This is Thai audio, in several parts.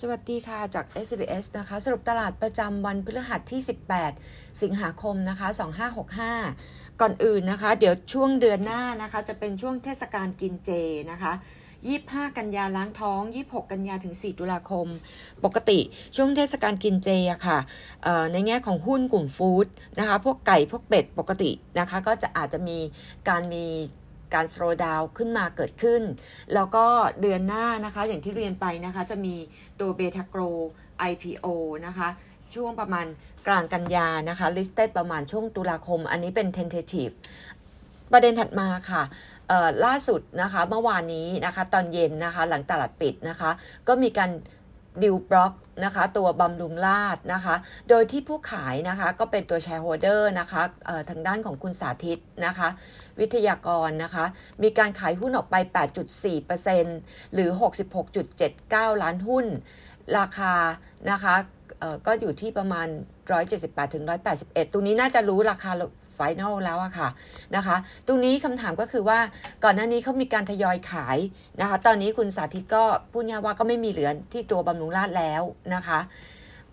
สวัสดีค่ะจาก SBS นะคะสรุปตลาดประจำวันพฤหัสที่ 18 สิงหาคมนะคะ 2565 ก่อนอื่นนะคะ เดี๋ยวช่วงเดือนหน้านะคะ จะเป็นช่วงเทศกาลกินเจนะคะ 25 กันยาล้างท้อง 26 กันยาถึง 4 ตุลาคม ปกติช่วงเทศกาลกินเจอะค่ะในแง่ของหุ้นกลุ่มฟู้ดนะคะ พวกไก่พวกเป็ดปกตินะคะ ก็จะอาจจะมีการมี การสโลดาวขึ้นมาเกิดขึ้น แล้วก็เดือนหน้านะคะ อย่างที่เรียนไปนะคะ จะมีตัวเบทาโกร IPO นะคะ ช่วงประมาณกลางกันยานะคะ listed ประมาณช่วงตุลาคม อันนี้เป็น tentative ประเด็นถัดมาค่ะล่าสุดนะคะเมื่อวานนี้นะคะ ตอนเย็นนะคะ หลังตลาดปิดนะคะ ก็มีการ deal block นะคะตัวบำรุงราษฎร์นะคะ โดยที่ผู้ขายนะคะก็เป็นตัว shareholder นะคะทางด้านของคุณสาธิตนะคะ วิทยากรนะคะ มีการขายหุ้นออกไป 8.4%หรือ 66.79 ล้านหุ้น ราคานะคะ ก็อยู่ที่ประมาณ 178ถึง181 ตรงนี้น่าจะรู้ราคาไฟแนลแล้วอะค่ะนะคะ ตรงนี้คำถามก็คือว่าก่อนหน้านี้เขามีการทยอยขายนะคะ ตอนนี้คุณสาธิตก็พูดง่ายว่าก็ไม่มีเหลือที่ตัวบำรุงราดแล้วนะคะ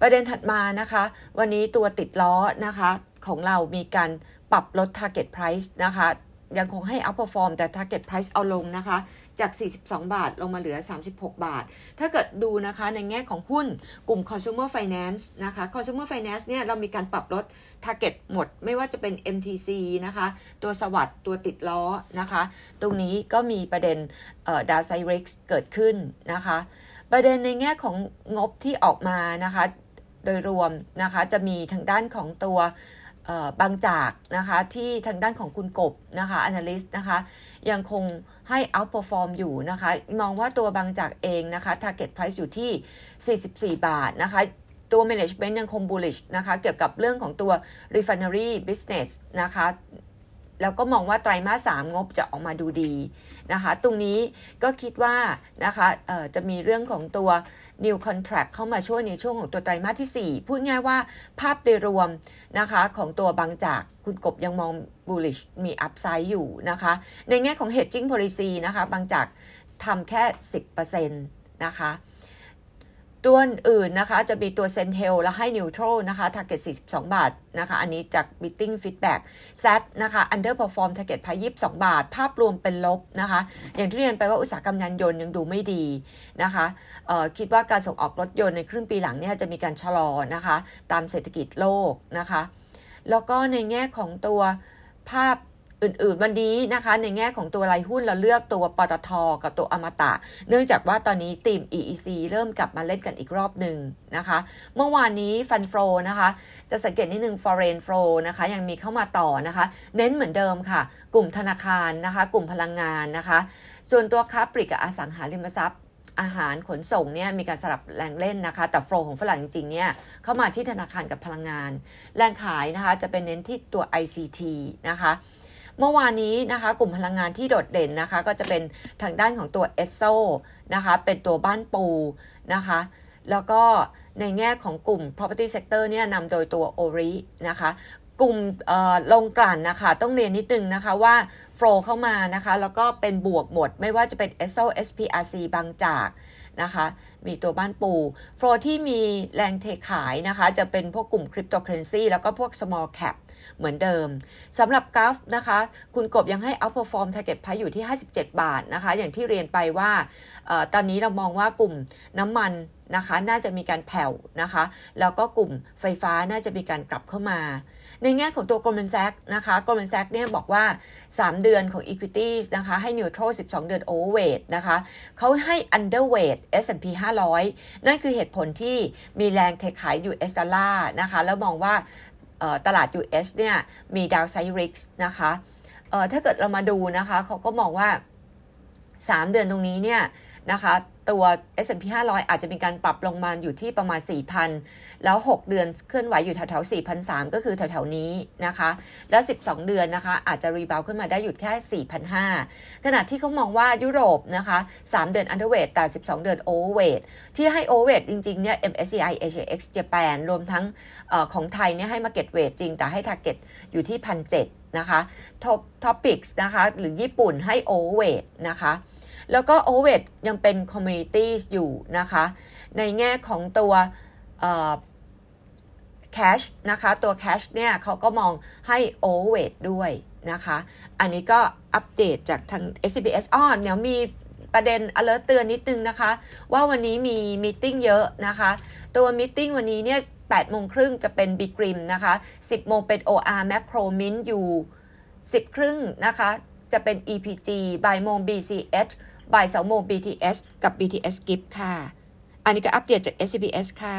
ประเด็นถัดมานะคะ วันนี้ตัวติดล้อนะคะของเรามีการปรับลด target price นะคะ ยังคงให้ outperform แต่ target price เอาลงนะคะ จาก 42 บาทลงมาเหลือ 36 บาท ถ้าเกิดดูนะคะในแง่ของหุ้นกลุ่ม consumer finance นะคะ consumer finance เนี่ยเรามีการปรับลด target หมด ไม่ว่าจะเป็น MTC นะคะ ตัวสวัสด์ตัวติดล้อนะคะ ตรงนี้ก็มีประเด็นดาวไซริกเกิดขึ้นนะคะ ประเด็นในแง่ของงบที่ออกมานะคะ โดยรวมนะคะจะมีทางด้านของตัว บางจากนะคะที่ทางด้านของคุณกบนะคะ analyst นะคะยังคงให้ outperform อยู่นะคะ มองว่าตัวบางจากเองนะคะ target price อยู่ที่ 44 บาทนะคะตัว management ยังคง bullish นะคะ เกี่ยวกับเรื่องของตัว refinery business นะคะ แล้วก็มองว่าไตรมาส3งบจะออกมาดูดีนะคะ ตรงนี้ก็คิดว่านะคะจะมีเรื่องของตัว new contract เข้ามาช่วยในช่วงของตัวไตรมาสที่ 4 พูดง่ายว่าภาพโดยรวมนะคะของตัวบางจากคุณกบยังมอง bullish มี upside อยู่นะคะ ในแง่ของ hedging policy นะคะบางจากทำแค่ 10%นะคะ ตัวอื่นนะคะจะมีตัว c e n t e l และให้ neutral นะคะ target 42 บาทนะคะ อันนี้จาก beating feedback set นะคะ underperform target พาย22 บาท ภาพรวมเป็นลบนะคะ อย่างที่เรียนไปว่าอุตสาหกรรมยานยนต์ยังดูไม่ดีนะคะคิดว่าการส่งออกรถยนต์ในครึ่งปีหลังเนี่ยจะมีการชะลอนะคะ ตามเศรษฐกิจโลกนะคะ แล้วก็ในแง่ของตัวภาพ อื่นๆ วันนี้นะคะ ในแง่ของตัวรายหุ้นเราเลือกตัวปตทกับตัวอมตะ เนื่องจากว่าตอนนี้ทีม EEC เริ่มกลับมาเล่นกันอีกรอบหนึ่งนะคะ เมื่อวานนี้ฟันโฟนะคะ จะสังเกตนิดนึง foreign flow นะคะ ยังมีเข้ามาต่อนะคะ เน้นเหมือนเดิมค่ะ กลุ่มธนาคารนะคะ กลุ่มพลังงานนะคะ ส่วนตัวค้าปลีกกับอสังหาริมทรัพย์อาหารขนส่งเนี่ยมีการสลับแรงเล่นนะคะ แต่โฟลของฝรั่งจริงๆเนี่ยเข้ามาที่ธนาคารกับพลังงาน แรงขายนะคะจะเป็นเน้นที่ตัว ICT นะคะ เมื่อวานนี้นะคะ กลุ่มพลังงานที่โดดเด่นนะคะ ก็จะเป็นทางด้านของตัวเอสโซนะคะ เป็นตัวบ้านปูนะคะ แล้วก็ในแง่ของกลุ่ม property sector เนี่ยนำโดยตัว ORI นะคะกลุ่มโรงกลั่นนะคะต้องเรียนนิดนึงนะคะว่า flow เข้ามานะคะ แล้วก็เป็นบวกหมด ไม่ว่าจะเป็น ESSO SPRC บางจาก นะคะ มีตัวบ้านปู flow ที่มีแรงเทขายนะคะ จะเป็นพวกกลุ่มคริปโตเคอร์เรนซีแล้วก็พวก small cap เหมือนเดิมสำหรับกราฟนะคะ คุณกบยังให้ outperform target price อยู่ที่ 57 บาทนะคะ อย่างที่เรียนไปว่าออตอนนี้เรามองว่ากลุ่มน้ำมัน นะคะ น่าจะมีการแผ่วนะคะ แล้วก็กลุ่มไฟฟ้าน่าจะมีการกลับเข้ามา ในแง่ของตัว Goldman Sachs นะคะ Goldman Sachs เนี่ยบอกว่า 3 เดือนของ equities นะคะ ให้ neutral 12 เดือน overweight นะคะเขาให้ underweight S&P 500 นั่นคือเหตุผลที่มีแรงเทขาย US ดอลลาร์นะคะ แล้วมองว่าตลาด US เนี่ย มีดาวไซริกส์นะคะถ้าเกิดเรามาดูนะคะ เขาก็มองว่า 3 เดือนตรงนี้เนี่ย นะคะตัว S&P 500 อาจจะมีการปรับลงมาอยู่ที่ประมาณ 4,000 แล้ว 6 เดือนเคลื่อนไหวอยู่แถวๆ4,003ก็คือแถวๆนี้นะคะ แล้ว 12 เดือนนะคะ อาจจะรีบาวขึ้นมาได้หยุดแค่4,500ขณะที่เขามองว่ายุโรปนะคะ 3 เดือน underweight แต่ 12 เดือน overweight ที่ให้ overweight จริงๆเนี่ย MSCI AJX Japan รวมทั้งอของไทยเนี่ยให้ market weight จริง แต่ให้ target อยู่ที่1,700นะคะ top picks นะคะ หรือญี่ปุ่นให้ overweight นะคะ แล้วก็โอเว t ยังเป็น commodity อยู่นะคะ ในแง่ของตัว cash นะคะ ตัว cash เนี่ยเขาก็มองให้ o v e r ด้วยนะคะ อันนี้ก็อัปเดตจากทาง SCBS อ้อเดี๋ยวมีประเด็น alert เตือนนิดนึงนะคะ ว่าวันนี้มีมีติ้งเยอะนะคะ ตัวมิ팅วันนี้เนี่ย8โมงครึ่งจะเป็น Big Rim นะคะ 10 โมงเป็น OR Macro Mint อยู่ 10 ครึ่งนะคะ จะเป็น EPG บ่ายโมง BCH บ่าย2โมง BTS กับ BTS Gift ค่ะ อันนี้ก็อัปเดตจาก SBS ค่ะ